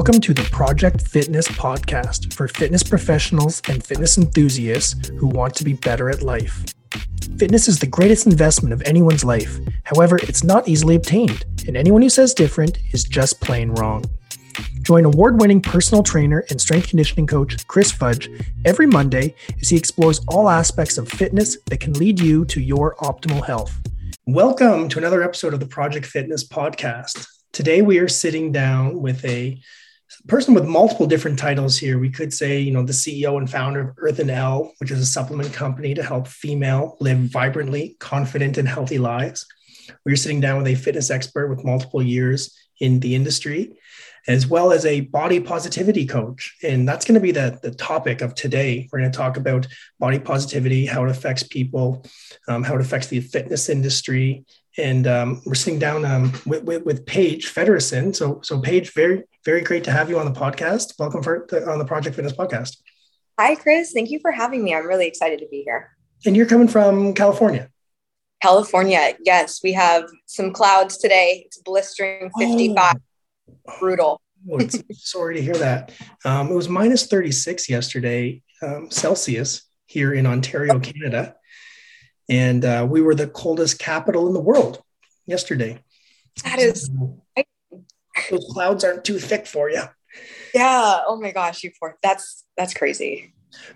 Welcome to the Project Fitness podcast for fitness professionals and fitness enthusiasts who want to be better at life. Fitness is the greatest investment of anyone's life. However, it's not easily obtained, and anyone who says different is just plain wrong. Join award winning personal trainer and strength conditioning coach Chris Fudge every Monday as he explores all aspects of fitness that can lead you to your optimal health. Welcome to another episode of the Project Fitness podcast. Today we are sitting down with a person with multiple different titles here. We could say, you know, the CEO and founder of Earth and L, which is a supplement company to help female live vibrantly, confident, and healthy lives. We're sitting down with a fitness expert with multiple years in the industry, as well as a body positivity coach. And that's going to be the, the topic of today. We're going to talk about body positivity, how it affects people, um, how it affects the fitness industry, and um, we're sitting down um, with, with, with, Paige Feddersen. So, so Paige, very, very great to have you on the podcast. Welcome for the, on the Project Fitness podcast. Hi, Chris. Thank you for having me. I'm really excited to be here. And you're coming from California. California. Yes, we have some clouds today. It's blistering 55. Oh. Brutal. oh, sorry to hear that. Um, it was minus 36 yesterday um, Celsius here in Ontario, Canada and uh, we were the coldest capital in the world yesterday. That is. those clouds aren't too thick for you. Yeah. Oh my gosh, you poor. That's that's crazy.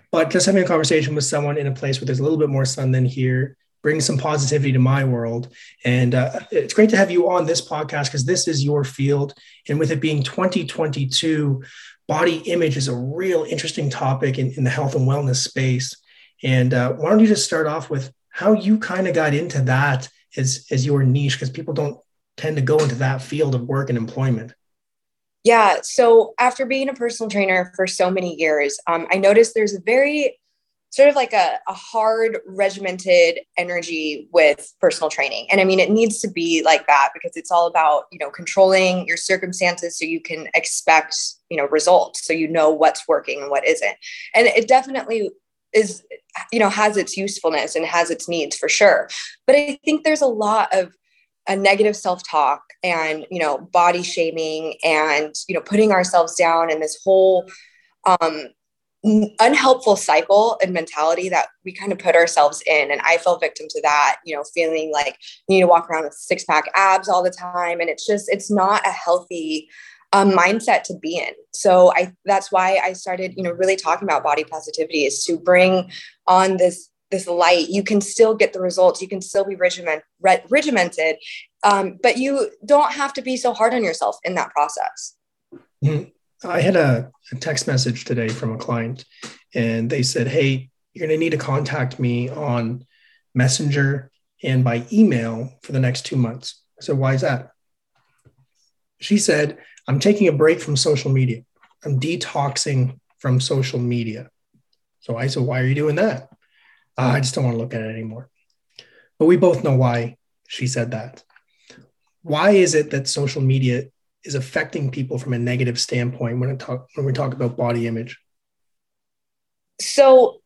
But just having a conversation with someone in a place where there's a little bit more sun than here brings some positivity to my world. And uh, it's great to have you on this podcast because this is your field. And with it being 2022, body image is a real interesting topic in, in the health and wellness space. And uh, why don't you just start off with how you kind of got into that as as your niche because people don't tend to go into that field of work and employment. Yeah so after being a personal trainer for so many years um, i noticed there's a very sort of like a, a hard regimented energy with personal training. And i mean it needs to be like that because it's all about you know controlling your circumstances so you can expect you know results so you know what's working and what isn't. And it definitely is you know has its usefulness and has its needs for sure. But i think there's a lot of a negative self-talk and you know body shaming and you know putting ourselves down in this whole um unhelpful cycle and mentality that we kind of put ourselves in. And i fell victim to that you know feeling like you need to walk around with six pack abs all the time. And it's just it's not a healthy um, mindset to be in. So I that's why I started, you know, really talking about body positivity is to bring on this this light. You can still get the results. You can still be regiment, re- regimented, um, but you don't have to be so hard on yourself in that process. Mm-hmm. I had a, a text message today from a client, and they said, "Hey, you're going to need to contact me on Messenger and by email for the next two months." Said, "Why is that?" She said, I'm taking a break from social media. I'm detoxing from social media. So I said, Why are you doing that? Uh, I just don't want to look at it anymore. But we both know why she said that. Why is it that social media is affecting people from a negative standpoint when, talk, when we talk about body image? So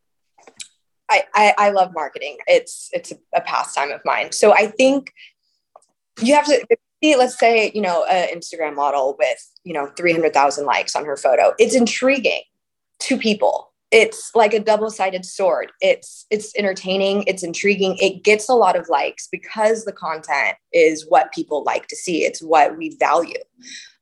I, I, I love marketing. It's it's a pastime of mine. So I think you have to let's say, you know, an Instagram model with, you know, 300,000 likes on her photo. It's intriguing to people. It's like a double-sided sword. It's it's entertaining, it's intriguing. It gets a lot of likes because the content is what people like to see. It's what we value.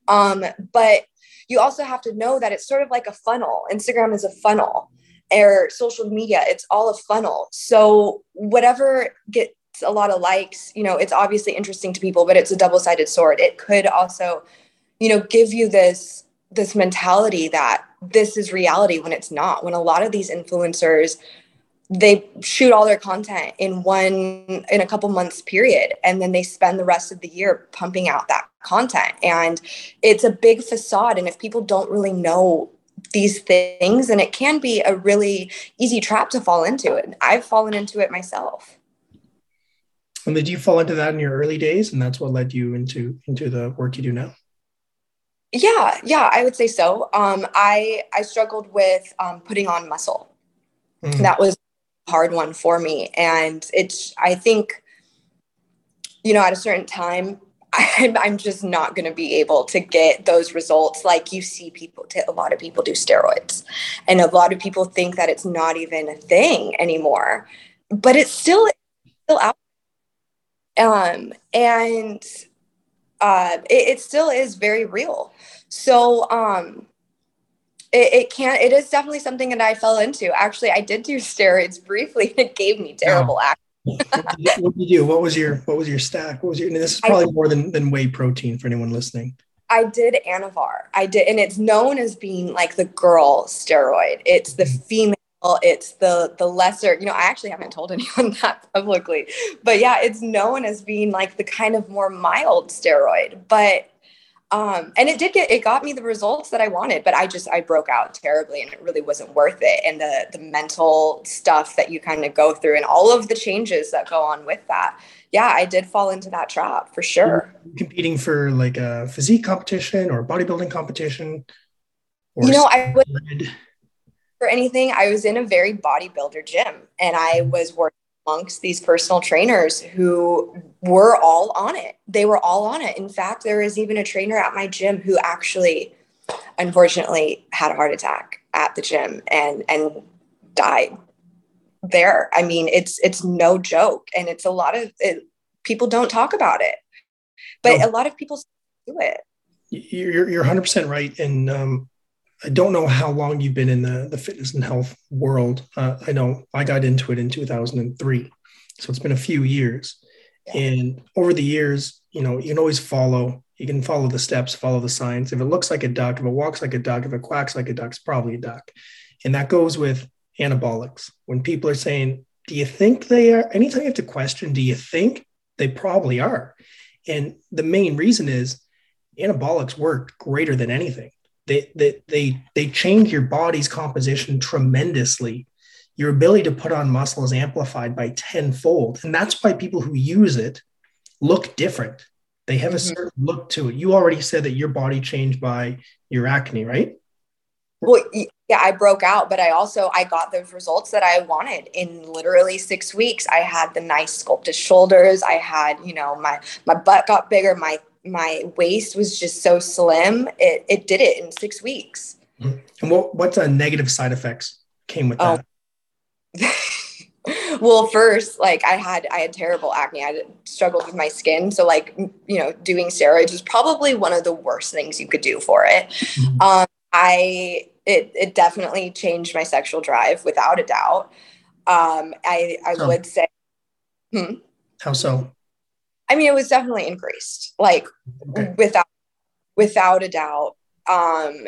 Um, but you also have to know that it's sort of like a funnel. Instagram is a funnel or social media, it's all a funnel. So whatever get a lot of likes you know it's obviously interesting to people but it's a double-sided sword. It could also you know give you this this mentality that this is reality when it's not. When a lot of these influencers they shoot all their content in one in a couple months period and then they spend the rest of the year pumping out that content. And it's a big facade and if people don't really know these things and it can be a really easy trap to fall into and i've fallen into it myself and did you fall into that in your early days, and that's what led you into into the work you do now? Yeah, yeah, I would say so. Um, I I struggled with um, putting on muscle. Mm. That was a hard one for me, and it's I think, you know, at a certain time, I'm, I'm just not going to be able to get those results like you see people a lot of people do steroids and a lot of people think that it's not even a thing anymore but it's still still out um and uh it, it still is very real so um it, it can't it is definitely something that i fell into actually i did do steroids briefly and it gave me terrible wow. acne what, did you, what, did you, do? What was your what was your stack? What was your? this is probably I, more than than whey protein for anyone listening. I did Anavar. I did, and it's known as being like the girl steroid. It's the mm-hmm. Female. It's the the lesser. You know, I actually haven't told anyone that publicly, but yeah, it's known as being like the kind of more mild steroid. But um, and it did get it got me the results that I wanted, but I just I broke out terribly, and it really wasn't worth it. And the the mental stuff that you kind of go through, and all of the changes that go on with that, yeah, I did fall into that trap for sure. Competing for like a physique competition or bodybuilding competition. you know, I would for anything. I was in a very bodybuilder gym, and I was working amongst these personal trainers who were all on it. They were all on it. In fact, there was even a trainer at my gym who actually, unfortunately, had a heart attack at the gym and and died there. I mean, it's it's no joke, and it's a lot of it, people don't talk about it, but no. a lot of people do it. You're you're 100 percent right, and um, I don't know how long you've been in the, the fitness and health world. Uh, I know I got into it in 2003. So it's been a few years. Yeah. And over the years, you know, you can always follow, you can follow the steps, follow the signs. If it looks like a duck, if it walks like a duck, if it quacks like a duck, it's probably a duck. And that goes with anabolics. When people are saying, do you think they are? Anytime you have to question, do you think they probably are? And the main reason is anabolics work greater than anything they, they, they, they change your body's composition tremendously. Your ability to put on muscle is amplified by tenfold. And that's why people who use it look different. They have a mm-hmm. certain look to it. You already said that your body changed by your acne, right? Well, yeah, I broke out, but I also I got those results that I wanted in literally six weeks. I had the nice sculpted shoulders. I had, you know, my my butt got bigger, my my waist was just so slim. It it did it in six weeks. Mm-hmm. And what what uh, negative side effects came with that? Oh. well, first, like I had I had terrible acne. I struggled with my skin, so like you know, doing steroids was probably one of the worst things you could do for it. Mm-hmm. Um, I it it definitely changed my sexual drive without a doubt. Um, I I so, would say. Hmm? How so? I mean, it was definitely increased, like okay. without without a doubt. Um,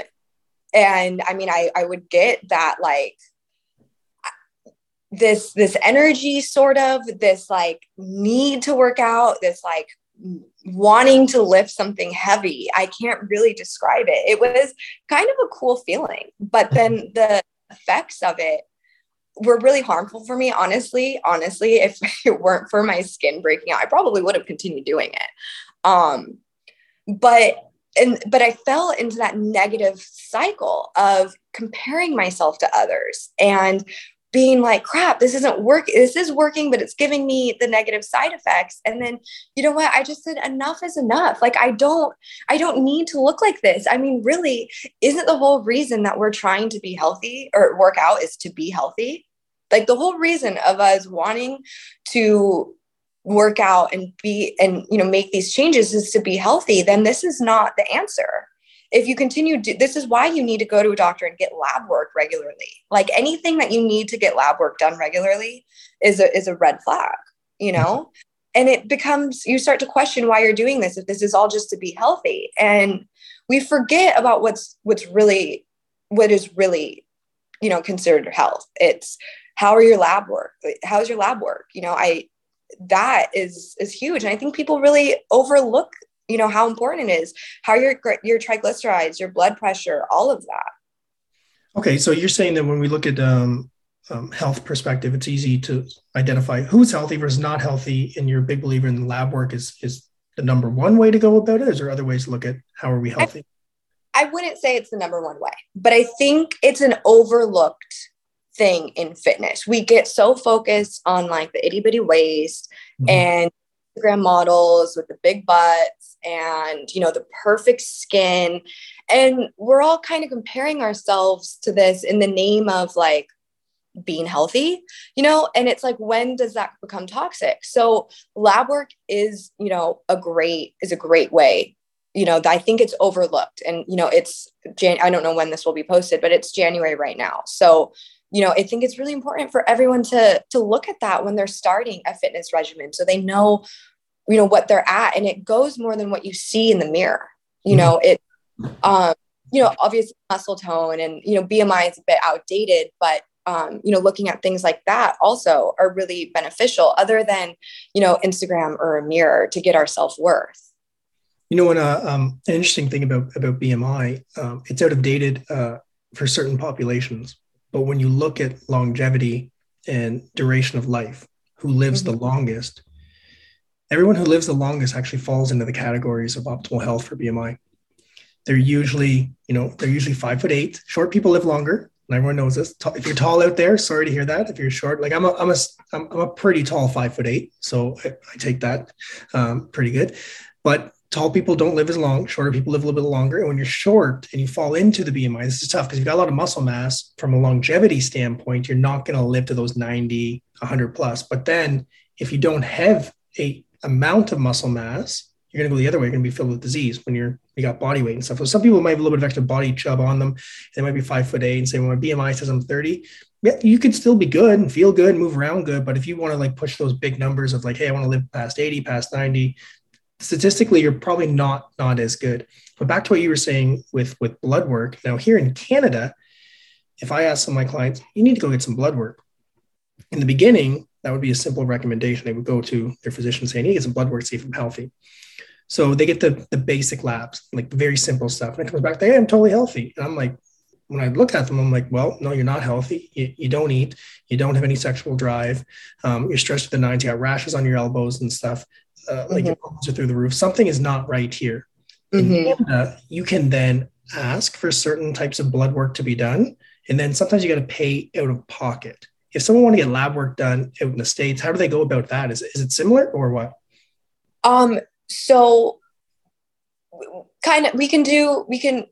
and I mean, I I would get that like this this energy sort of this like need to work out this like wanting to lift something heavy i can't really describe it it was kind of a cool feeling but then the effects of it were really harmful for me honestly. Honestly if it weren't for my skin breaking out i probably would have continued doing it. Um but and but i fell into that negative cycle of comparing myself to others and being like crap this isn't work this is working but it's giving me the negative side effects. And then you know what? I just said enough is enough. Like i don't i don't need to look like this. I mean really isn't the whole reason that we're trying to be healthy or work out is to be healthy? Like the whole reason of us wanting to work out and be and you know make these changes is to be healthy then this is not the answer if you continue to, this is why you need to go to a doctor and get lab work regularly. Like anything that you need to get lab work done regularly is a is a red flag you know? Mm-hmm. And it becomes you start to question why you're doing this if this is all just to be healthy. And we forget about what's what's really what is really you know considered health. It's how are your lab work how's your lab work? You know i that is is huge. And i think people really overlook you know how important it is how your your triglycerides your blood pressure all of that okay so you're saying that when we look at um, um, health perspective it's easy to identify who's healthy versus not healthy and you're a big believer in lab work is is the number one way to go about it is there other ways to look at how are we healthy I, I wouldn't say it's the number one way but i think it's an overlooked thing in fitness. We get so focused on like the itty bitty waist mm-hmm. and Instagram models with the big butts and, you know, the perfect skin. And we're all kind of comparing ourselves to this in the name of like being healthy, you know, and it's like, when does that become toxic? So lab work is, you know, a great, is a great way you know i think it's overlooked and you know it's Jan- i don't know when this will be posted but it's january right now so you know i think it's really important for everyone to to look at that when they're starting a fitness regimen so they know you know what they're at and it goes more than what you see in the mirror you know it um you know obviously muscle tone and you know bmi is a bit outdated but um, you know looking at things like that also are really beneficial other than you know instagram or a mirror to get our self-worth you know, when, uh, um, an interesting thing about about BMI, um, it's out of dated uh, for certain populations. But when you look at longevity and duration of life, who lives mm-hmm. the longest, everyone who lives the longest actually falls into the categories of optimal health for BMI. They're usually, you know, they're usually five foot eight. Short people live longer. And everyone knows this. If you're tall out there, sorry to hear that. If you're short, like I'm a, I'm a, I'm, a pretty tall five foot eight, so I, I take that um, pretty good. But tall people don't live as long, shorter people live a little bit longer. And when you're short and you fall into the BMI, this is tough because you've got a lot of muscle mass from a longevity standpoint, you're not going to live to those 90, 100 plus. But then if you don't have a amount of muscle mass, you're going to go the other way. You're going to be filled with disease when you're you got body weight and stuff. So some people might have a little bit of extra body chub on them. They might be five foot eight and say, well, my BMI says I'm 30. Yeah, you could still be good and feel good, and move around good. But if you want to like push those big numbers of like, hey, I want to live past 80, past 90, statistically you're probably not not as good but back to what you were saying with with blood work now here in canada if i ask some of my clients you need to go get some blood work in the beginning that would be a simple recommendation they would go to their physician saying to get some blood work see if i'm healthy so they get the the basic labs like very simple stuff and it comes back hey i'm totally healthy and i'm like when I look at them, I'm like, well, no, you're not healthy. You, you don't eat. You don't have any sexual drive. Um, you're stressed to the nines. You got rashes on your elbows and stuff uh, like mm-hmm. are through the roof. Something is not right here. Mm-hmm. In Canada, you can then ask for certain types of blood work to be done, and then sometimes you got to pay out of pocket. If someone want to get lab work done out in the states, how do they go about that? Is is it similar or what? Um. So, kind of, we can do we can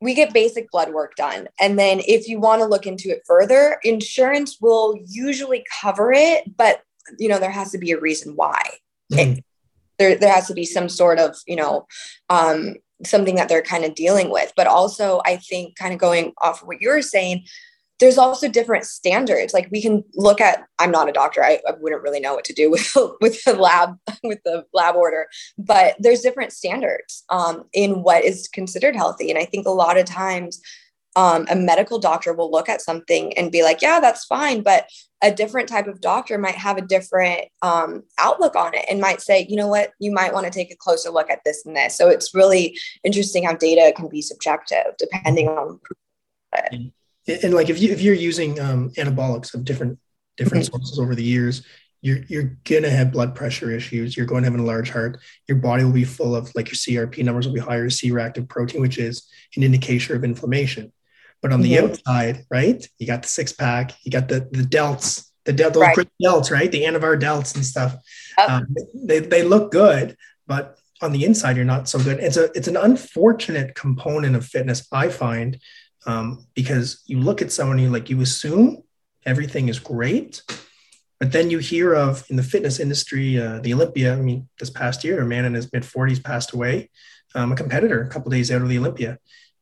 we get basic blood work done. And then if you want to look into it further, insurance will usually cover it, but you know, there has to be a reason why. Mm-hmm. There, there has to be some sort of, you know, um, something that they're kind of dealing with. But also, I think, kind of going off of what you were saying, there's also different standards. Like we can look at. I'm not a doctor. I, I wouldn't really know what to do with with the lab with the lab order. But there's different standards um, in what is considered healthy. And I think a lot of times um, a medical doctor will look at something and be like, yeah, that's fine. But a different type of doctor might have a different um, outlook on it and might say, you know what, you might want to take a closer look at this and this. So it's really interesting how data can be subjective depending on. And, and like if you if you're using um, anabolics of different different mm-hmm. sources over the years, you're you're gonna have blood pressure issues. You're going to have a large heart. Your body will be full of like your CRP numbers will be higher, C-reactive protein, which is an indicator of inflammation. But on the mm-hmm. outside, right, you got the six pack, you got the the delts, the del- those right. delts, right, the Anavar delts and stuff. Yep. Um, they they look good, but on the inside, you're not so good. It's a it's an unfortunate component of fitness, I find, um, because you look at someone, you like you assume everything is great, but then you hear of in the fitness industry, uh, the Olympia. I mean, this past year, a man in his mid 40s passed away, um, a competitor, a couple days out of the Olympia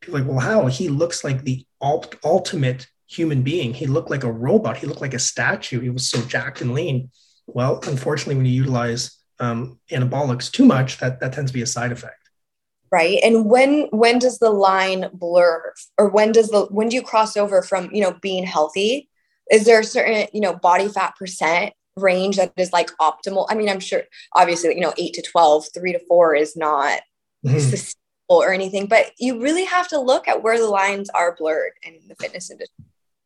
people like, well, how? He looks like the ultimate human being. He looked like a robot. He looked like a statue. He was so jacked and lean. Well, unfortunately, when you utilize um, anabolics too much, that, that tends to be a side effect. Right. And when when does the line blur, or when does the when do you cross over from you know being healthy? Is there a certain you know body fat percent range that is like optimal? I mean, I'm sure obviously you know eight to 12, three to four is not mm-hmm or anything, but you really have to look at where the lines are blurred in the fitness industry.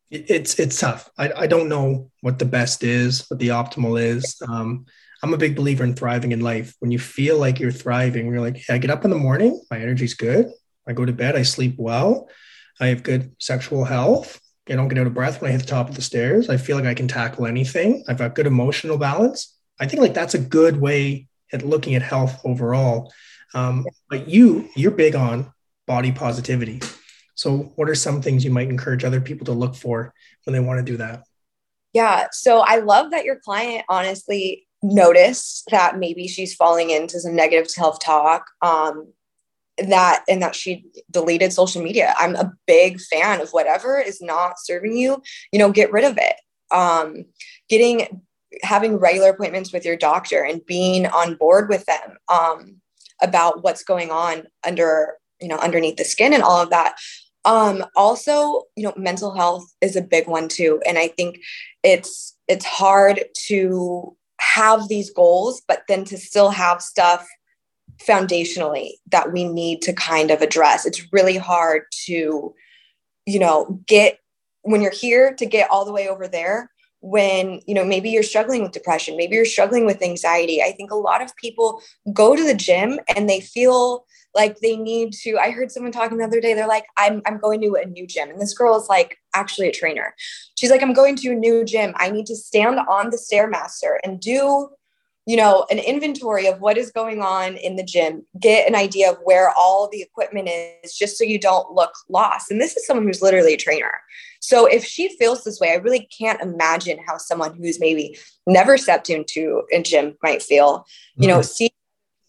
It's it's tough. I, I don't know what the best is, what the optimal is. Um, I'm a big believer in thriving in life. When you feel like you're thriving, you're like, hey, I get up in the morning, my energy's good. I go to bed, I sleep well. I have good sexual health. I don't get out of breath when I hit the top of the stairs. I feel like I can tackle anything. I've got good emotional balance. I think like that's a good way at looking at health overall. Um, but you, you're big on body positivity. So, what are some things you might encourage other people to look for when they want to do that? Yeah. So, I love that your client honestly noticed that maybe she's falling into some negative self talk. Um, that and that she deleted social media. I'm a big fan of whatever is not serving you, you know, get rid of it. Um, getting having regular appointments with your doctor and being on board with them um, about what's going on under you know underneath the skin and all of that. Um also you know mental health is a big one too. And i think it's it's hard to have these goals but then to still have stuff foundationally that we need to kind of address. It's really hard to you know get when you're here to get all the way over there when you know maybe you're struggling with depression maybe you're struggling with anxiety. I think a lot of people go to the gym and they feel like they need to i heard someone talking the other day they're like i'm i'm going to a new gym. And this girl is like actually a trainer. She's like i'm going to a new gym. I need to stand on the stairmaster and do you know an inventory of what is going on in the gym get an idea of where all the equipment is just so you don't look lost. And this is someone who's literally a trainer so if she feels this way, I really can't imagine how someone who's maybe never stepped into a gym might feel, mm-hmm. you know, mm-hmm. see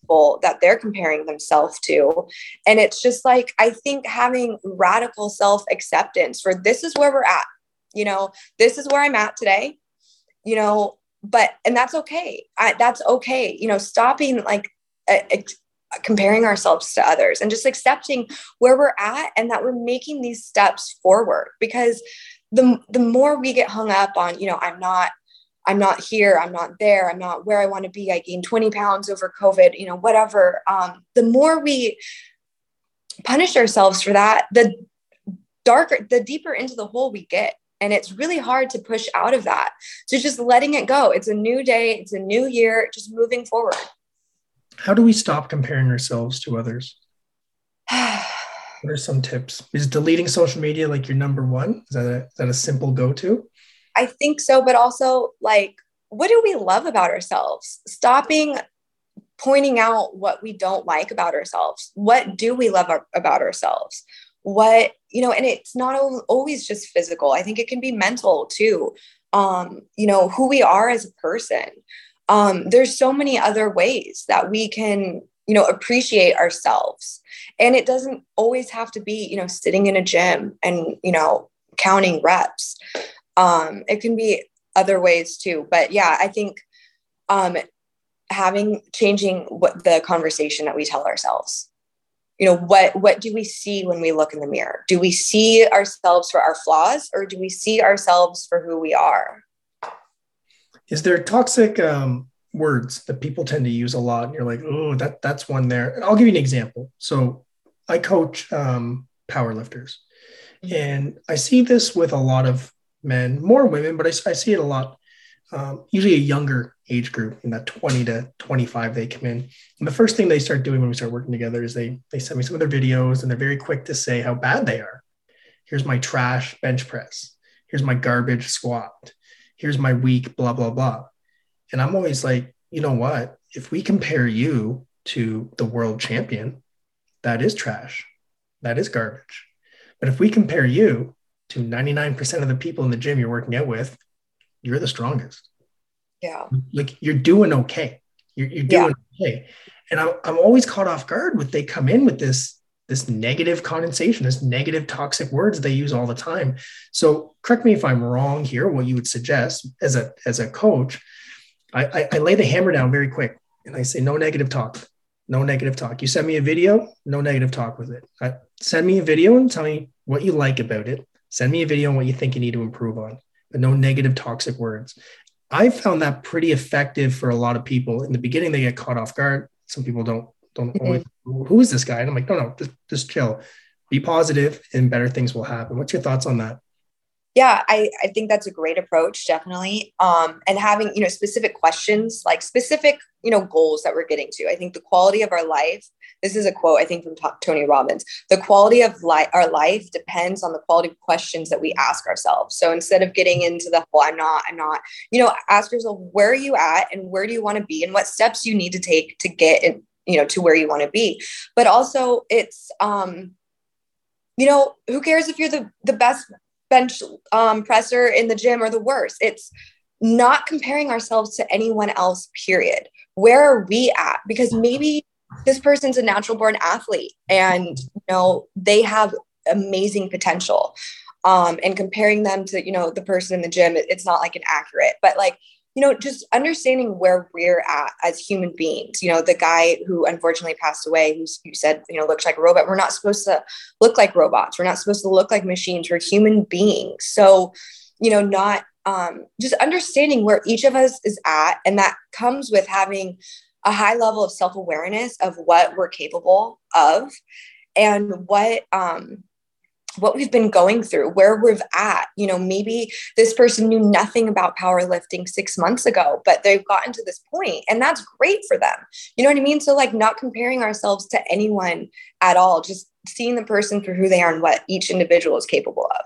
people that they're comparing themselves to. And it's just like, I think having radical self acceptance for this is where we're at, you know, this is where I'm at today, you know, but, and that's okay. I, that's okay. You know, stopping like, comparing ourselves to others and just accepting where we're at and that we're making these steps forward because the the more we get hung up on you know i'm not i'm not here i'm not there i'm not where i want to be i gained 20 pounds over covid you know whatever um, the more we punish ourselves for that the darker the deeper into the hole we get. And it's really hard to push out of that so just letting it go. It's a new day it's a new year just moving forward how do we stop comparing ourselves to others? what are some tips? Is deleting social media like your number one? Is that a, is that a simple go to? I think so, but also like, what do we love about ourselves? Stopping pointing out what we don't like about ourselves. What do we love our, about ourselves? What, you know, and it's not always just physical. I think it can be mental too. Um, you know, who we are as a person um, there's so many other ways that we can you know appreciate ourselves. And it doesn't always have to be you know sitting in a gym and you know counting reps. Um it can be other ways too. But yeah i think um having changing what the conversation that we tell ourselves. You know what what do we see when we look in the mirror? Do we see ourselves for our flaws or do we see ourselves for who we are is there toxic um, words that people tend to use a lot? And you're like oh that that's one there. And i'll give you an example. So i coach um, power lifters and i see this with a lot of men more women but i, I see it a lot um, usually a younger age group in that 20 to 25 they come in. And the first thing they start doing when we start working together is they they send me some of their videos and they're very quick to say how bad they are. Here's my trash bench press. Here's my garbage squat here's my week, blah, blah, blah. And I'm always like, you know what? If we compare you to the world champion, that is trash. That is garbage. But if we compare you to 99% of the people in the gym you're working out with, you're the strongest. Yeah. Like you're doing okay. You're, you're doing yeah. okay. And I'm, I'm always caught off guard with they come in with this this negative condensation, this negative toxic words they use all the time. So correct me if I'm wrong here, what you would suggest as a as a coach, I, I, I lay the hammer down very quick and I say no negative talk. No negative talk. You send me a video, no negative talk with it. Send me a video and tell me what you like about it. Send me a video on what you think you need to improve on, but no negative toxic words. I found that pretty effective for a lot of people. In the beginning, they get caught off guard. Some people don't don't always who is this guy? And I'm like, no, no, just, just chill, be positive, and better things will happen. What's your thoughts on that? yeah I, I think that's a great approach definitely um, and having you know specific questions like specific you know goals that we're getting to i think the quality of our life this is a quote i think from tony robbins the quality of li- our life depends on the quality of questions that we ask ourselves so instead of getting into the whole i'm not i'm not you know ask yourself where are you at and where do you want to be and what steps you need to take to get in, you know to where you want to be but also it's um you know who cares if you're the the best bench um, presser in the gym or the worst. It's not comparing ourselves to anyone else, period. Where are we at? Because maybe this person's a natural born athlete and you know they have amazing potential. Um, and comparing them to you know the person in the gym, it, it's not like an accurate, but like you know, just understanding where we're at as human beings. You know, the guy who unfortunately passed away, who you said, you know, looks like a robot. We're not supposed to look like robots. We're not supposed to look like machines. We're human beings. So, you know, not um, just understanding where each of us is at. And that comes with having a high level of self awareness of what we're capable of and what, um, what we've been going through, where we're at. You know, maybe this person knew nothing about powerlifting six months ago, but they've gotten to this point and that's great for them. You know what I mean? So, like, not comparing ourselves to anyone at all, just seeing the person for who they are and what each individual is capable of.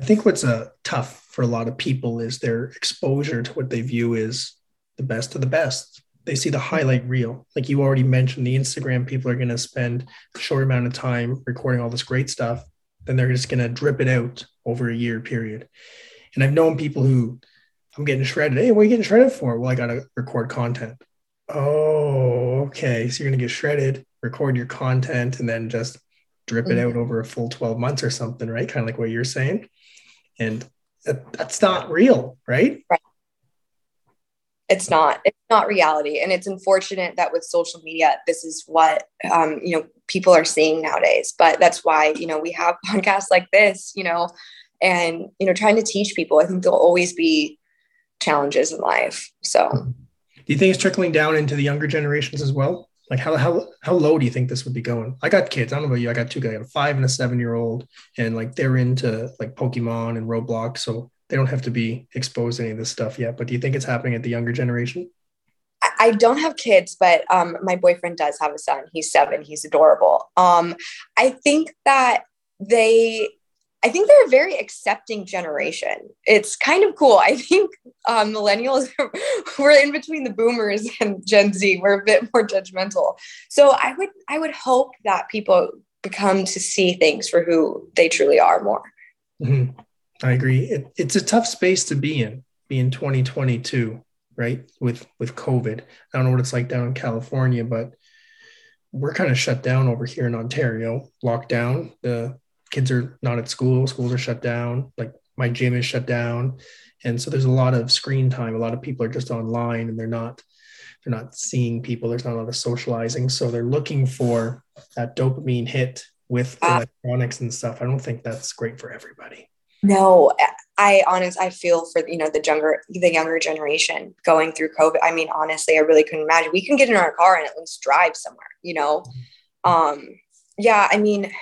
I think what's uh, tough for a lot of people is their exposure to what they view as the best of the best. They see the highlight reel. Like you already mentioned, the Instagram people are going to spend a short amount of time recording all this great stuff then they're just going to drip it out over a year period. And I've known people who I'm getting shredded. Hey, what are you getting shredded for? Well, I got to record content. Oh, okay. So you're going to get shredded, record your content, and then just drip it out mm-hmm. over a full 12 months or something, right? Kind of like what you're saying. And that, that's not real, right? Right it's not it's not reality. And it's unfortunate that with social media this is what um, you know people are seeing nowadays. But that's why you know we have podcasts like this you know and you know trying to teach people i think there'll always be challenges in life. So. Do you think it's trickling down into the younger generations as well? Like how, how how low do you think this would be going? I got kids. I don't know about you. I got two guys. A five and a seven year old and like they're into like pokemon and roblox. So they don't have to be exposed to any of this stuff yet. But do you think it's happening at the younger generation? I don't have kids, but um, my boyfriend does have a son. He's seven. He's adorable. Um, I think that they, I think they're a very accepting generation. It's kind of cool. I think um, millennials, we're in between the boomers and Gen Z. We're a bit more judgmental. So I would, I would hope that people become to see things for who they truly are more. Mm-hmm. I agree. It, it's a tough space to be in, be in 2022, right? With with COVID. I don't know what it's like down in California, but we're kind of shut down over here in Ontario. Lockdown. The kids are not at school. Schools are shut down. Like my gym is shut down, and so there's a lot of screen time. A lot of people are just online, and they're not they're not seeing people. There's not a lot of socializing, so they're looking for that dopamine hit with ah. electronics and stuff. I don't think that's great for everybody. No, I honest I feel for you know the younger the younger generation going through COVID. I mean, honestly, I really couldn't imagine. We can get in our car and at least drive somewhere, you know. Um, yeah, I mean,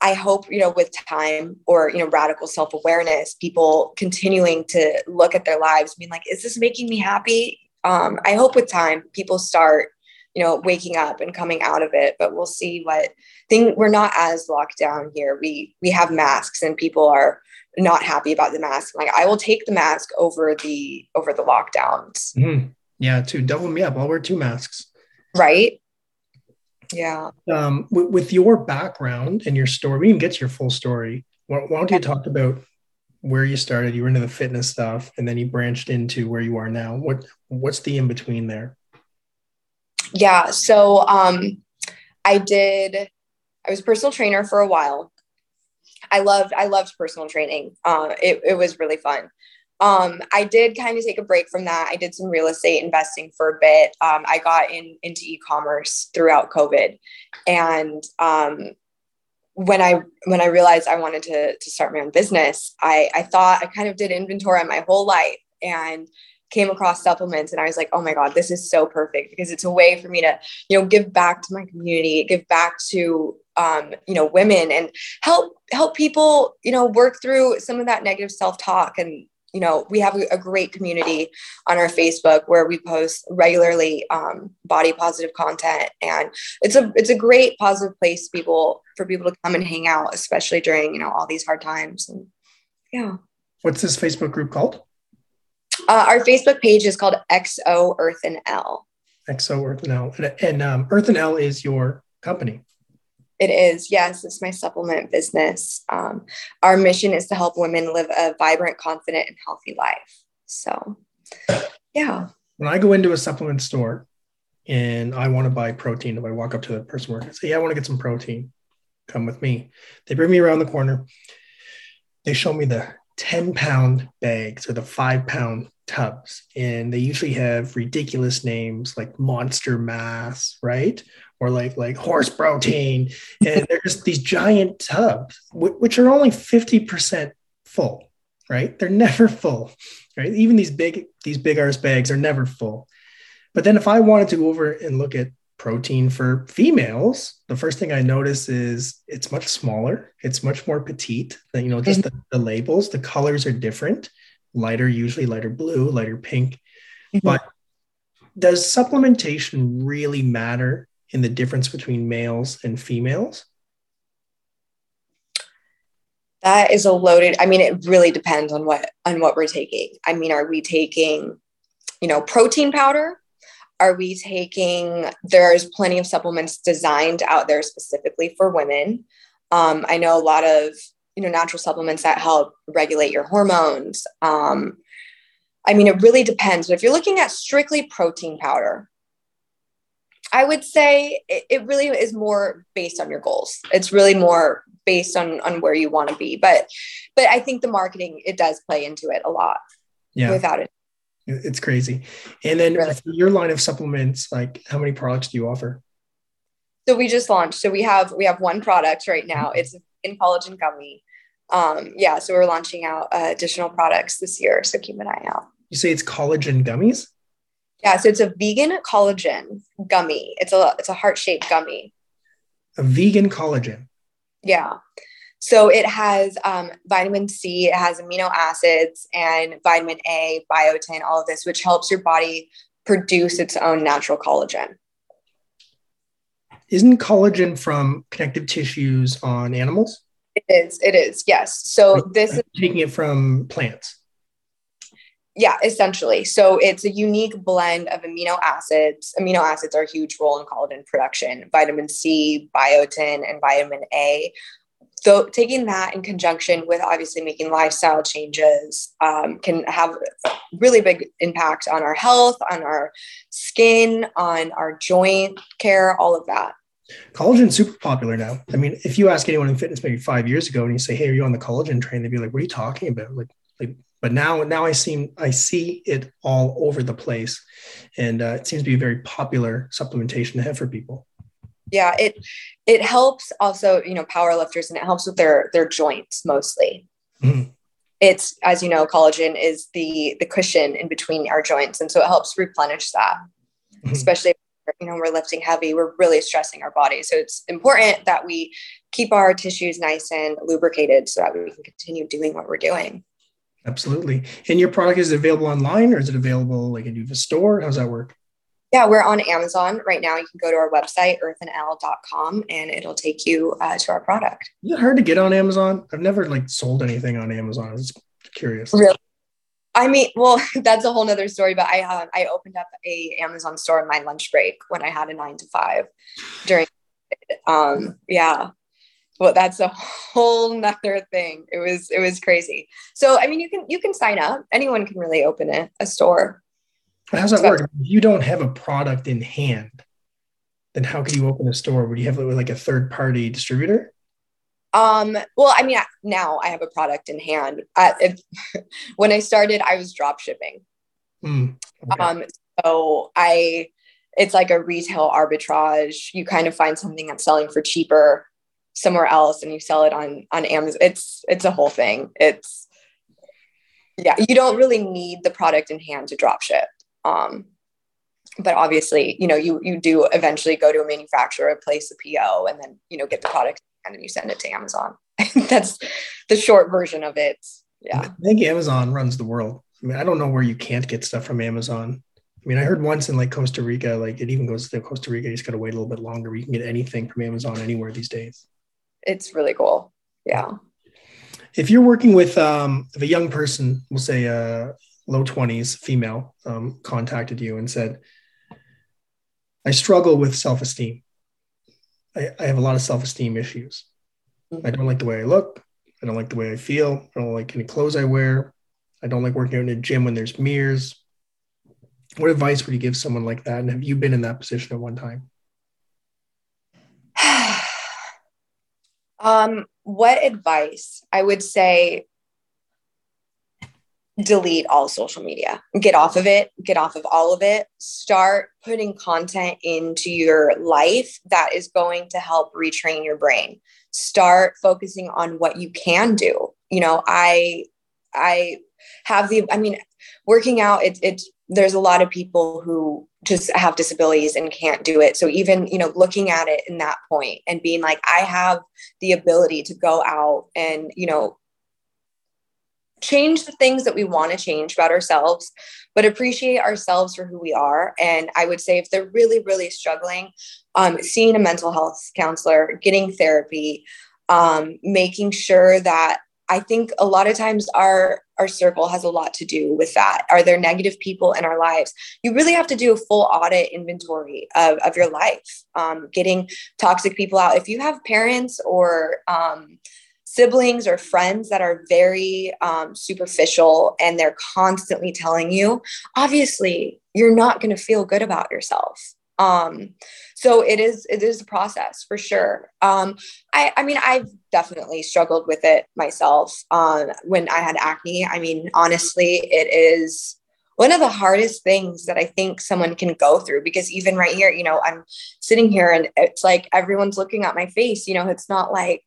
I hope, you know, with time or, you know, radical self awareness, people continuing to look at their lives, being like, is this making me happy? Um, I hope with time people start you know waking up and coming out of it but we'll see what thing we're not as locked down here. We we have masks and people are not happy about the mask. Like i will take the mask over the over the lockdowns. Mm-hmm. yeah two double me up. I'll wear two masks. Right? Yeah. Um with, with your background and your story we can get to your full story. Why, why don't you talk about where you started? You were into the fitness stuff and then you branched into where you are now. What what's the in between there yeah. So um, I did, I was personal trainer for a while. I loved, I loved personal training. Uh, it, it was really fun. Um, I did kind of take a break from that. I did some real estate investing for a bit. Um, I got in into e-commerce throughout COVID, and um, when I when I realized I wanted to to start my own business, I I thought I kind of did inventory on my whole life and came across supplements and I was like, oh my God, this is so perfect because it's a way for me to, you know, give back to my community, give back to um, you know, women and help help people, you know, work through some of that negative self-talk. And you know we have a great community on our facebook where we post regularly um, body positive content. And it's a it's a great positive place people for people to come and hang out especially during you know all these hard times. And yeah. What's this facebook group called uh, our Facebook page is called XO Earth and L. XO Earth and L. And, and um, Earth and L is your company. It is, yes. It's my supplement business. Um, our mission is to help women live a vibrant, confident, and healthy life. So, yeah. When I go into a supplement store and I want to buy protein, if I walk up to the person working, say, "Yeah, I want to get some protein," come with me. They bring me around the corner. They show me the 10 pound bags or the five pound tubs. And they usually have ridiculous names like Monster Mass, right? Or like like horse protein. And they're just these giant tubs, which are only 50% full, right? They're never full, right? Even these big, these big arse bags are never full. But then if I wanted to go over and look at protein for females, the first thing I notice is it's much smaller. It's much more petite. Than, you know, just mm-hmm. the, the, labels, the colors are different. Lighter, usually lighter blue, lighter pink. Mm-hmm. But does supplementation really matter in the difference between males and females? That is a loaded. I mean, it really depends on what on what we're taking. I mean, are we taking, you know, protein powder? Are we taking there's plenty of supplements designed out there specifically for women. Um, i know a lot of you know natural supplements that help regulate your hormones. Um, i mean it really depends but if you're looking at strictly protein powder i would say it, it really is more based on your goals. It's really more based on on where you want to be but but i think the marketing it does play into it a lot yeah. without it it's crazy. And then really? your line of supplements, like how many products do you offer? So we just launched. So we have we have one product right now. It's in collagen gummy. Um, yeah, so we're launching out uh, additional products this year. So keep an eye out. You say it's collagen gummies? Yeah, so it's a vegan collagen gummy. It's a it's a heart shaped gummy. A vegan collagen. Yeah. So it has um, vitamin C, it has amino acids, and vitamin A, biotin, all of this, which helps your body produce its own natural collagen. Isn't collagen from connective tissues on animals? It is. It is. Yes. So this is taking it from plants. Yeah, essentially. So it's a unique blend of amino acids. Amino acids are a huge role in collagen production. Vitamin C, biotin, and vitamin A so taking that in conjunction with obviously making lifestyle changes um, can have really big impact on our health on our skin on our joint care all of that. Collagen's super popular now. I mean if you ask anyone in fitness maybe five years ago and you say hey are you on the collagen train? they'd be like what are you talking about? Like like but now now i see i see it all over the place. And uh, it seems to be a very popular supplementation to have for people yeah it it helps also you know power lifters and it helps with their their joints mostly. Mm-hmm. it's as you know collagen is the the cushion in between our joints and so it helps replenish that. Mm-hmm. especially you know we're lifting heavy we're really stressing our body. So it's important that we keep our tissues nice and lubricated so that we can continue doing what we're doing. Absolutely. And your product is available online or is it available like in a store? How's that work yeah, we're on Amazon right now. You can go to our website, earthandl.com, and it'll take you uh, to our product. Is it hard to get on Amazon? I've never like sold anything on Amazon. I was curious. Really? I mean, well, that's a whole nother story, but I uh, I opened up a Amazon store in my lunch break when I had a nine to five during, um, yeah, well, that's a whole nother thing. It was, it was crazy. So, I mean, you can, you can sign up. Anyone can really open a, a store. How's that work? If you don't have a product in hand, then how could you open a store? Would you have it with like a third party distributor? Um, well, I mean, now I have a product in hand. I, if, when I started, I was drop shipping. Mm, okay. Um, so I, it's like a retail arbitrage. You kind of find something that's selling for cheaper somewhere else and you sell it on, on Amazon. It's, it's a whole thing. It's, yeah, you don't really need the product in hand to drop ship. Um, but obviously, you know, you you do eventually go to a manufacturer, place a PO, and then you know get the product and then you send it to Amazon. That's the short version of it. Yeah. I think Amazon runs the world. I mean, I don't know where you can't get stuff from Amazon. I mean, I heard once in like Costa Rica, like it even goes to Costa Rica, you just got to wait a little bit longer. You can get anything from Amazon anywhere these days. It's really cool. Yeah. If you're working with um, if a young person, we'll say uh, low 20s, female, um, contacted you and said, I struggle with self esteem. I, I have a lot of self esteem issues. Mm-hmm. I don't like the way I look. I don't like the way I feel. I don't like any clothes I wear. I don't like working out in a gym when there's mirrors. What advice would you give someone like that? And have you been in that position at one time? um, what advice? I would say delete all social media. Get off of it, get off of all of it. Start putting content into your life that is going to help retrain your brain. Start focusing on what you can do. You know, I I have the I mean, working out it's it's there's a lot of people who just have disabilities and can't do it. So even, you know, looking at it in that point and being like I have the ability to go out and, you know, change the things that we want to change about ourselves, but appreciate ourselves for who we are. And I would say if they're really, really struggling, um, seeing a mental health counselor, getting therapy, um, making sure that I think a lot of times our our circle has a lot to do with that. Are there negative people in our lives? You really have to do a full audit inventory of, of your life, um, getting toxic people out. If you have parents or um, siblings or friends that are very um, superficial and they're constantly telling you, obviously you're not going to feel good about yourself. Um, so it is it is a process for sure. Um, I, I mean, I've definitely struggled with it myself. Um, when I had acne, I mean, honestly, it is one of the hardest things that I think someone can go through because even right here, you know, I'm sitting here and it's like everyone's looking at my face. You know, it's not like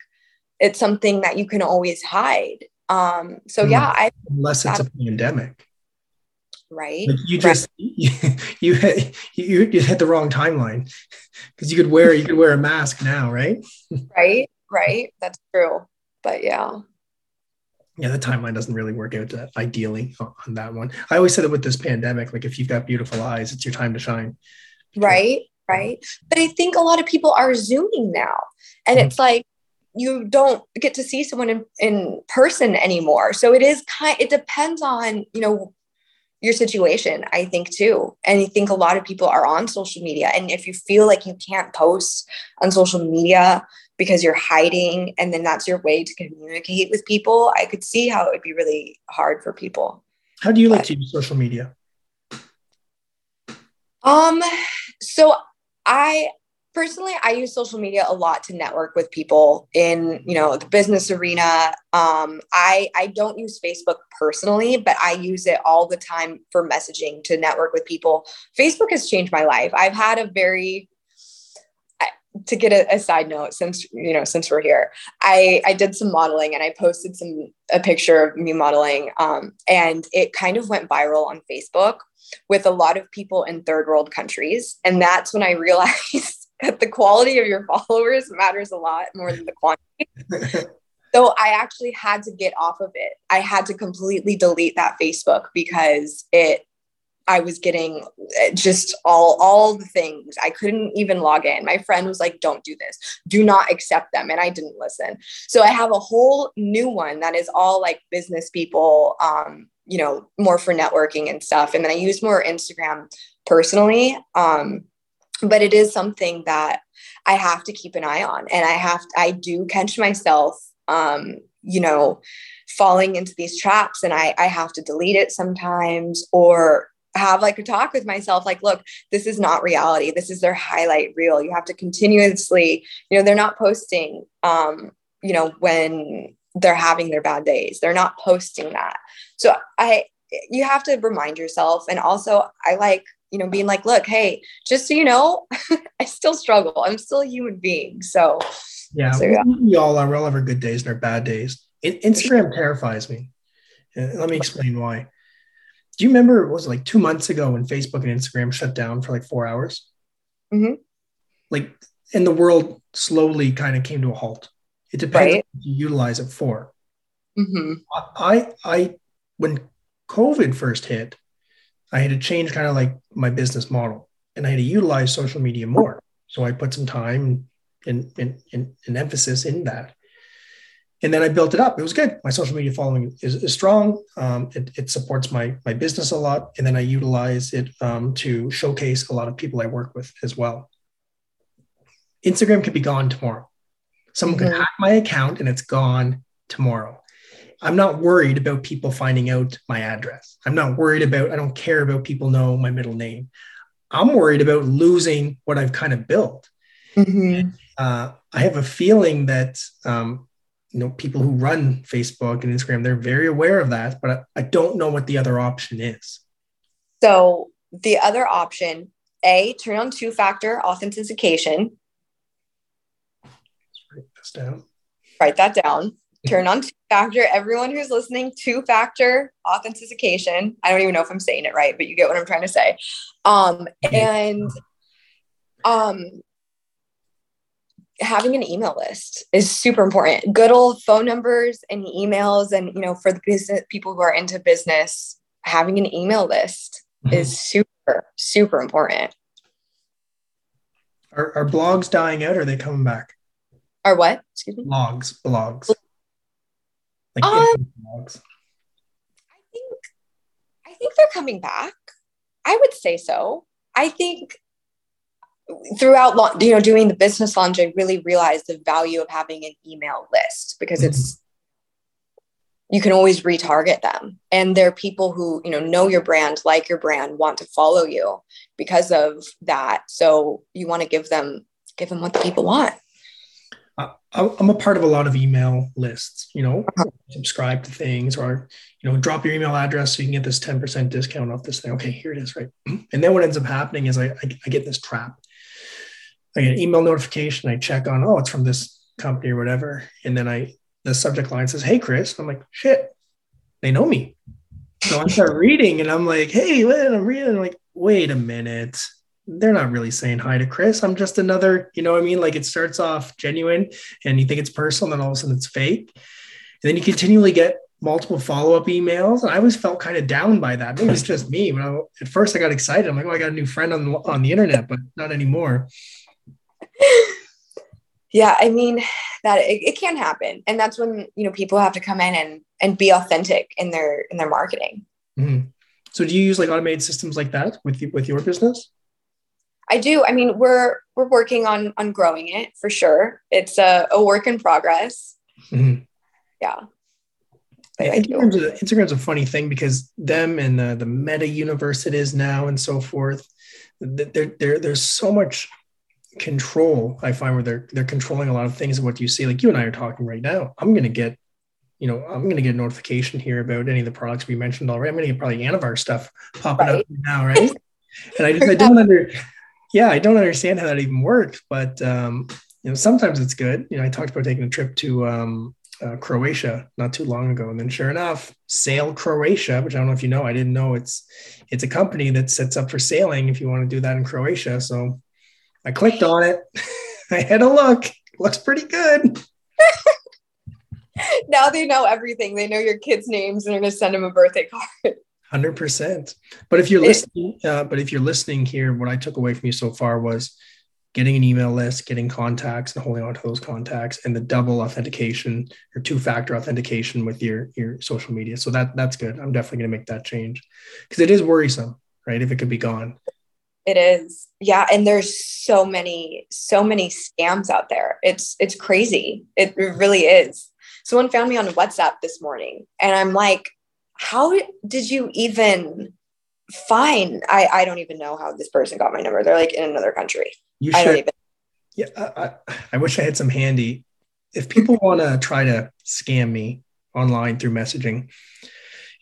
it's something that you can always hide. Um, so yeah, I unless it's a pandemic, right? Like you just right. you, you you hit the wrong timeline because you could wear you could wear a mask now, right? right, right. That's true. But yeah. Yeah, the timeline doesn't really work out to, ideally on that one. I always said that with this pandemic, like if you've got beautiful eyes, it's your time to shine. Right, right. But I think a lot of people are zooming now, and mm-hmm. it's like you don't get to see someone in, in person anymore. So it is kind it depends on, you know, your situation, I think too. And I think a lot of people are on social media. And if you feel like you can't post on social media because you're hiding and then that's your way to communicate with people, I could see how it would be really hard for people. How do you like to use social media? Um, so I personally i use social media a lot to network with people in you know the business arena. Um, i i don't use facebook personally but i use it all the time for messaging to network with people. Facebook has changed my life. I've had a very to get a, a, side note since you know since we're here i i did some modeling and i posted some a picture of me modeling um, and it kind of went viral on facebook with a lot of people in third world countries. And that's when i realized that the quality of your followers matters a lot more than the quantity. so I actually had to get off of it. I had to completely delete that Facebook because it I was getting eh, just all all the things. I couldn't even log in. My friend was like, "Don't do this. Do not accept them." And I didn't listen. So I have a whole new one that is all like business people um, you know, more for networking and stuff. And then I use more Instagram personally. Um, but it is something that I have to keep an eye on. And I have, to, I do catch myself, um, you know, falling into these traps and I, I have to delete it sometimes or have like a talk with myself like look this is not reality. This is their highlight reel. You have to continuously you know they're not posting um you know when they're having their bad days. They're not posting that. So i you have to remind yourself. And also i like you know, being like, look, hey, just so you know, I still struggle. I'm still a human being. So, yeah, so, yeah. we all are. We all have our good days and our bad days. Instagram terrifies me. And let me explain why. Do you remember it was like two months ago when Facebook and Instagram shut down for like four hours? Mm-hmm. Like, and the world slowly kind of came to a halt. It depends Right. what you utilize it for. Mm-hmm. I, I, when COVID first hit, I had to change kind of like my business model and I had to utilize social media more. So I put some time and, and, and, and emphasis in that. And then I built it up. It was good. My social media following is, is strong. Um, it, it supports my, my business a lot. And then I utilize it um, to showcase a lot of people I work with as well. Instagram could be gone tomorrow. Someone could Mhm. hack my account and it's gone tomorrow. I'm not worried about people finding out my address. I'm not worried about, I don't care about people know my middle name. I'm worried about losing what I've kind of built. Mm-hmm. Uh, I have a feeling that, um, you know, people who run Facebook and Instagram, they're very aware of that, but I, I don't know what the other option is. So the other option, A, turn on two-factor authentication. Let's write this down. Write that down. Turn on two-factor. Everyone who's listening, two-factor authentication. I don't even know if I'm saying it right, but you get what I'm trying to say. Um, and um, having an email list is super important. Good old phone numbers and emails, and you know, for the business people who are into business, having an email list is super, super important. Are, are blogs dying out or are they coming back? Are what? Excuse me. Blogs, blogs. Like Um. I think I think they're coming back. I would say so. I think throughout you know doing the business launch, I really realized the value of having an email list because it's you can always retarget them and they're people who you know know your brand like your brand want to follow you because of that so you want to give them give them what the people want I- I'm a part of a lot of email lists, you know, uh-huh. subscribe to things or, you know, drop your email address so you can get this 10% discount off this thing. Okay, here it is, right? And then what ends up happening is I, I, I get this trap. I get an email notification. I check on, oh, it's from this company or whatever. And then I, the subject line says, hey, Chris. I'm like, shit, they know me. So I start reading and I'm like, hey, wait, I'm reading. I'm like, wait a minute they're not really saying hi to Chris. I'm just another, you know what I mean? Like it starts off genuine and you think it's personal, then all of a sudden it's fake. And then you continually get multiple follow-up emails. And I always felt kind of down by that. Maybe it's just me. When I, at first I got excited. I'm like, oh, I got a new friend on the, on the internet, but not anymore. yeah i mean that it, it can happen and that's when you know people have to come in and and be authentic in their in their marketing Mhm. So do you use like automated systems like that with you, with your business? I do i mean we're we're working on on growing it for sure it's a, a work in progress Mhm. yeah but Yeah, I do. Instagram's, a, Instagram's a funny thing because them and the, the meta universe it is now and so forth, th- there, there, there's so much control I find where they're they're controlling a lot of things of what you see. Like you and I are talking right now. I'm gonna get, you know, I'm gonna get a notification here about any of the products we mentioned already. I'm gonna get probably Anavar stuff popping up now, right? and I just I don't under yeah, I don't understand how that even works, but um, you know, sometimes it's good. You know, I talked about taking a trip to um uh, Croatia not too long ago, and then sure enough, Sail Croatia, which I don't know if you know, I didn't know it's it's a company that sets up for sailing if you want to do that in Croatia. So I clicked on it. I had a look. Looks pretty good. now they know everything they know your kids names and they're going to send them a birthday card Hundred percent. But if you're listening, uh, but if you're listening here, what I took away from you so far was getting an email list, getting contacts, and holding on to those contacts, and the double authentication or two-factor authentication with your your social media. So that that's good. I'm definitely going to make that change because it is worrisome, right? If it could be gone. It is. Yeah, and there's so many so many scams out there. It's it's crazy. It really is. Someone found me on WhatsApp this morning and I'm like, "How did you even find I I don't even know how this person got my number. They're like in another country. You I don't should. even Yeah, I, I, I wish I had some handy. If people want to try to scam me online through messaging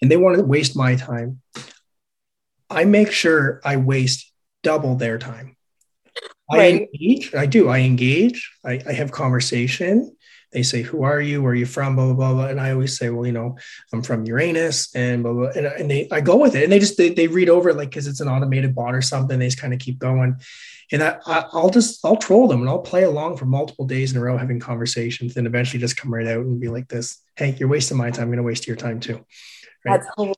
and they want to waste my time, I make sure I waste double their time. I Right. engage, I do. I engage, I, I have conversation, they say, Who are you? Where are you from? Blah, blah, blah, blah. And I always say, Well, you know, I'm from Uranus and blah, blah. And, and they, I go with it and they just, they, they read over it like, because it's an automated bot or something. They just kind of keep going. And I, I, I'll just, I'll troll them and I'll play along for multiple days in a row having conversations and eventually just come right out and be like this Hey, you're wasting my time. I'm going to waste your time too. Right? That's hilarious.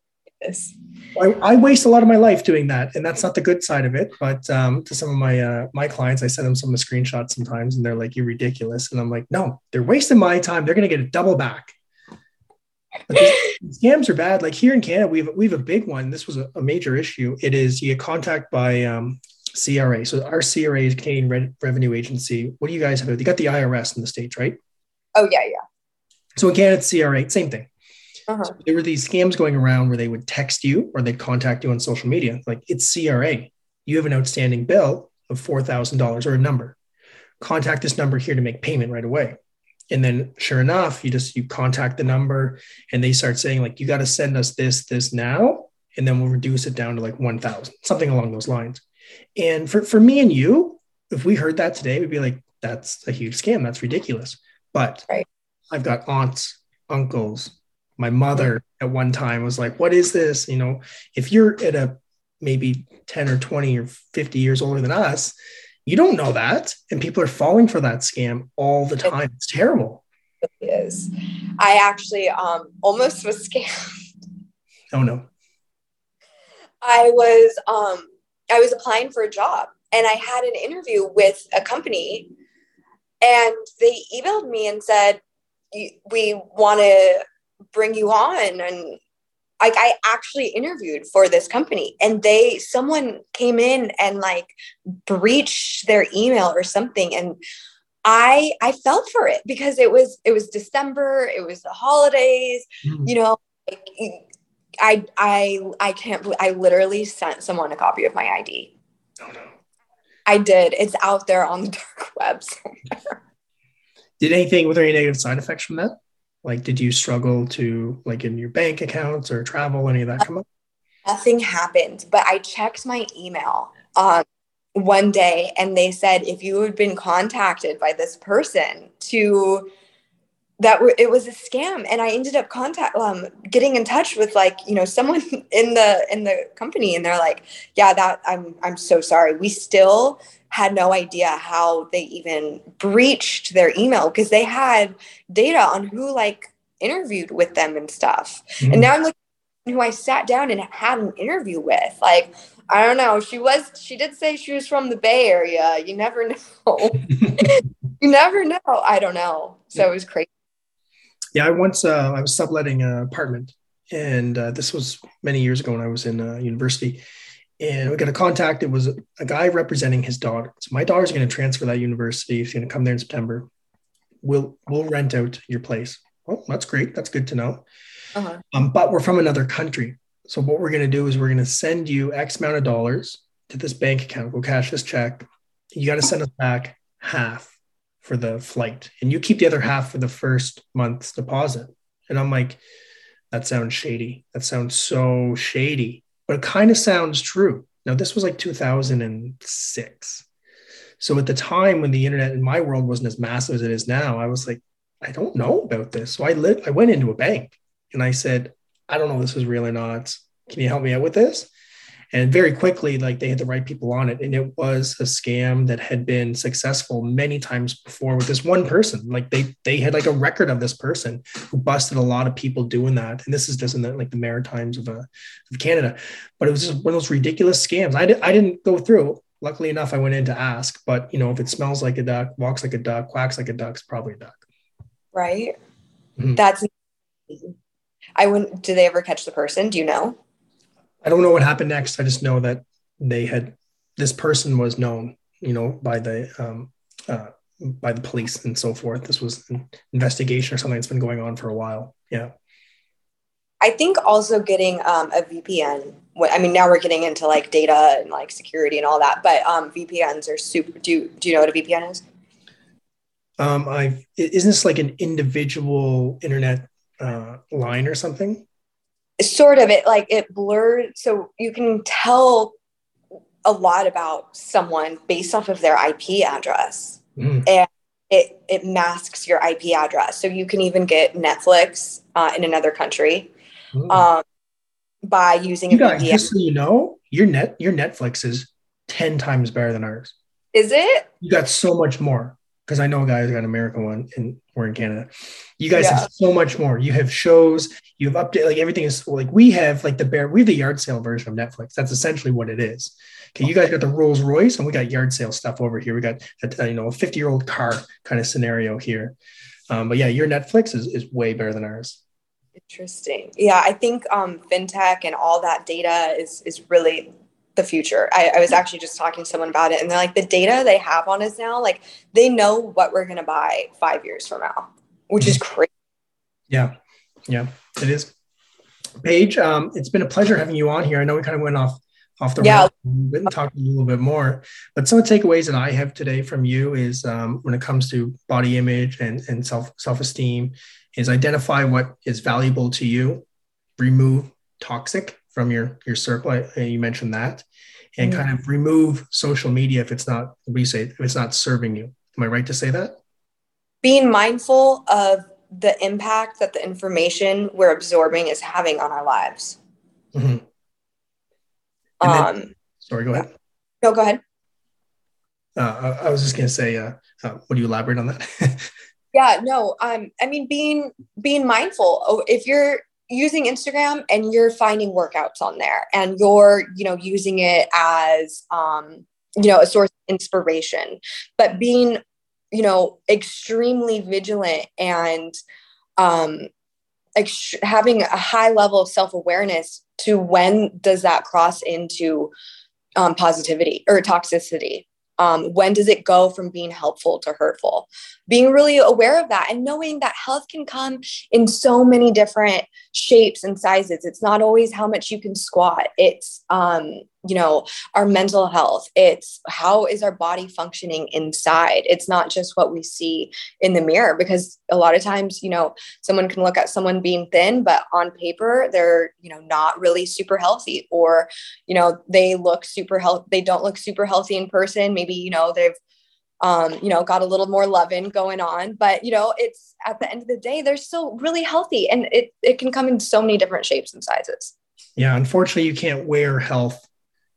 I, I, waste a lot of my life doing that, and that's not the good side of it. But um, to some of my uh, my clients, I send them some of the screenshots sometimes, and they're like, "You're ridiculous," and I'm like, "No, they're wasting my time. They're going to get a double back." But these, scams are bad. Like here in Canada, we have we have a big one. This was a, a major issue. It is you get contact by um, CRA. So our CRA is Canadian Re- Revenue Agency. What do you guys have? You got the IRS in the states, right? Oh yeah, yeah. So in Canada, it's CRA, same thing. Uh-huh. So there were these scams going around where they would text you or they'd contact you on social media. Like it's CRA. You have an outstanding bill of $4,000 or a number. Contact this number here to make payment right away. And then sure enough, you just, you contact the number and they start saying like, you got to send us this, this now. And then we'll reduce it down to like 1,000, something along those lines. And for, for me and you, if we heard that today, we'd be like, that's a huge scam. That's ridiculous. But right. I've got aunts, uncles, my mother at one time was like, What is this? You know, if you're at a maybe 10 or 20 or 50 years older than us, you don't know that. And people are falling for that scam all the time. It's terrible. It is. I actually um, almost was scammed. Oh no. I was um, I was applying for a job and I had an interview with a company and they emailed me and said, we want to bring you on and like I actually interviewed for this company and they someone came in and like breached their email or something and I I felt for it because it was it was December, it was the holidays, mm-hmm. you know, like, I I I can't I literally sent someone a copy of my ID. Oh no. I did. It's out there on the dark web somewhere. Did anything were there any negative side effects from that? Like, did you struggle to like in your bank accounts or travel, any of that come up? Nothing happened, but I checked my email um, one day and they said if you had been contacted by this person to that were, it was a scam and i ended up contact um, getting in touch with like you know someone in the in the company and they're like yeah that i'm i'm so sorry we still had no idea how they even breached their email because they had data on who like interviewed with them and stuff. Mm-hmm. And now I'm looking who I sat down and had an interview with. Like, I don't know. She was, she did say she was from the Bay Area. You never know. you never know. I don't know. So it was crazy. Yeah, I once uh, I was subletting an apartment, and uh, this was many years ago when I was in uh, university and we got a contact. It was a guy representing his daughter. So my daughter's going to transfer that university. She's going to come there in September. We'll we'll rent out your place. Oh, that's great. That's good to know. Uh-huh. Um, but we're from another country. So what we're going to do is we're going to send you X amount of dollars to this bank account. We'll cash this check. You got to send us back half for the flight, and you keep the other half for the first month's deposit. And I'm like, that sounds shady. That sounds so shady but it kind of sounds true. Now, this was like 2006. So at the time when the internet in my world wasn't as massive as it is now, I was like, I don't know about this. So I lit, I went into a bank and I said, I don't know if this is real or not. Can you help me out with this? And very quickly like they had the right people on it and it was a scam that had been successful many times before with this one person. Like they they had like a record of this person who busted a lot of people doing that. And this is just in the, like the maritimes of, uh, of canada. But it was just one of those ridiculous scams. I, di- I didn't go through. Luckily enough i went in to ask. But you know if it smells like a duck walks like a duck quacks like a duck it's probably a duck. Right? Mm-hmm. that's i wouldn't do they ever catch the person? Do you know I don't know what happened next. I just know that they had this person was known, you know, by the um, uh, by the police and so forth. This was an investigation or something that's been going on for a while. Yeah. I think also getting um, a VPN. I mean, now we're getting into like data and like security and all that, but um, VPNs are super. Do you, do you know what a VPN is? Um, I isn't this like an individual internet uh, line or something? Sort of it like it blurred so you can tell a lot about someone based off of their IP address. Mm. And it it masks your IP address, so you can even get Netflix uh, in another country um, by using you VPN. just so you know, your net your Netflix is ten times better than ours. Is it? You got so much more because I know a guy who's got an American one and we're in Canada. You guys Yeah. have so much more. You have shows, you have update, like everything is like we have like the bear, we have the yard sale version of Netflix. That's essentially what it is. Okay, you guys got the Rolls Royce and we got yard sale stuff over here. We got a, you know a 50 year old car kind of scenario here. Um, but yeah, your Netflix is, is way better than ours. Interesting. Yeah, I think um, fintech and all that data is is really the future. I, I was actually just talking to someone about it, and they're like, the data they have on us now, like they know what we're gonna buy five years from now, which is crazy. Yeah, yeah, it is. Paige, um, it's been a pleasure having you on here. I know we kind of went off off the Yeah. rails and talked a little bit more, but some of the takeaways that I have today from you is um, when it comes to body image and and self self esteem, is identify what is valuable to you, remove toxic from your your circle. I, you mentioned that, and Mhm. kind of remove social media if it's not do say if it's not serving you. Am I right to say that? Being mindful of the impact that the information we're absorbing is having on our lives. Mhm. And then- Um, Sorry, go ahead. no, go ahead. Uh, I I was just going to say, uh, uh, would you elaborate on that? Yeah, no. Um, I mean, being being mindful. Oh, if you're using Instagram and you're finding workouts on there, and you're you know using it as um, you know a source of inspiration, but being you know extremely vigilant and um, ex- having a high level of self awareness to when does that cross into um, positivity or toxicity. Um, when does it go from being helpful to hurtful? Being really aware of that and knowing that health can come in so many different shapes and sizes. It's not always how much you can squat. It's um you know our mental health. It's how is our body functioning inside. It's not just what we see in the mirror because a lot of times you know someone can look at someone being thin but on paper they're you know not really super healthy or you know they look super healthy they don't look super healthy in person. Maybe you know they've um, you know, got a little more loving going on. But you know, it's at the end of the day, they're still really healthy, and it it can come in so many different shapes and sizes. yeah, unfortunately, you can't wear health,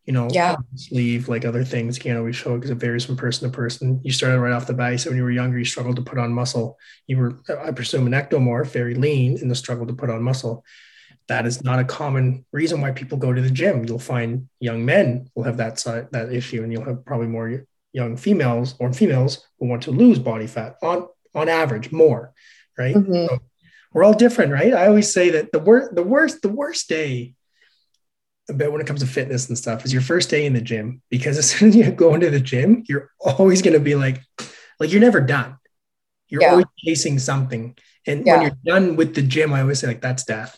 you know, Yeah. sleeve like other things. You can't always show because it varies from person to person. You started right off the bat. So when you were younger, you struggled to put on muscle. You were, I presume, an ectomorph, very lean in the struggle to put on muscle. That is not a common reason why people go to the gym. You'll find young men will have that side, that issue, and you'll have probably more young females or females who want to lose body fat on on average more, right? Mhm. So we're all different, right? I always say that the worst, the worst, the worst day about when it comes to fitness and stuff is your first day in the gym because as soon as you go into the gym, you're always going to be like, like you're never done. You're Yeah. always chasing something, and Yeah. when you're done with the gym, I always say like that's death.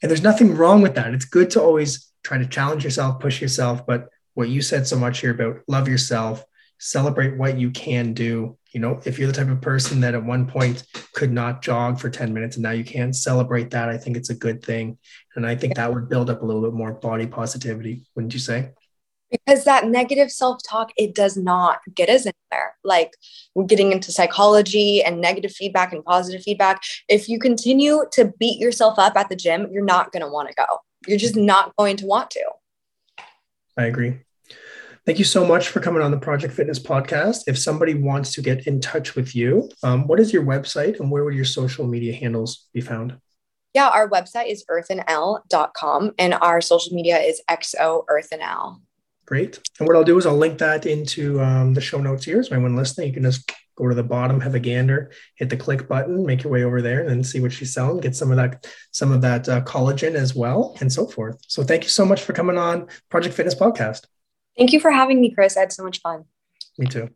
And there's nothing wrong with that. It's good to always try to challenge yourself, push yourself. But what you said so much here about love yourself, celebrate what you can do. You know, if you're the type of person that at one point could not jog for 10 minutes and now you can't, celebrate that, I think it's a good thing. And I think that would build up a little bit more body positivity, wouldn't you say? Because that negative self talk, it does not get us anywhere. Like we're getting into psychology and negative feedback and positive feedback. If you continue to beat yourself up at the gym, you're not going to want to go. You're just not going to want to. I agree. Thank you so much for coming on the Project Fitness podcast. If somebody wants to get in touch with you, um, what is your website and where would your social media handles be found? Yeah, our website is earthandl.com and our social media is XO earthandl. Great. And what I'll do is I'll link that into um, the show notes here. So anyone listening, you can just go to the bottom, have a gander, hit the click button, make your way over there, and then see what she's selling. Get some of that, some of that uh, collagen as well, and so forth. So thank you so much for coming on Project Fitness Podcast. Thank you for having me, Chris. I had so much fun. Me too.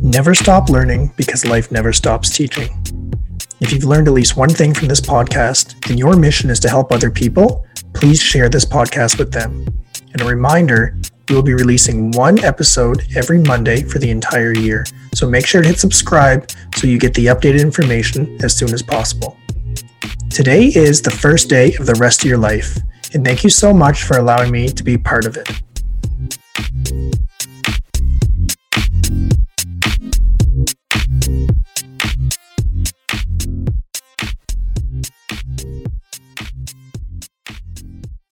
Never stop learning because life never stops teaching. If you've learned at least one thing from this podcast and your mission is to help other people, please share this podcast with them. And a reminder, we will be releasing one episode every Monday for the entire year. So make sure to hit subscribe so you get the updated information as soon as possible. Today is the first day of the rest of your life, and thank you so much for allowing me to be part of it.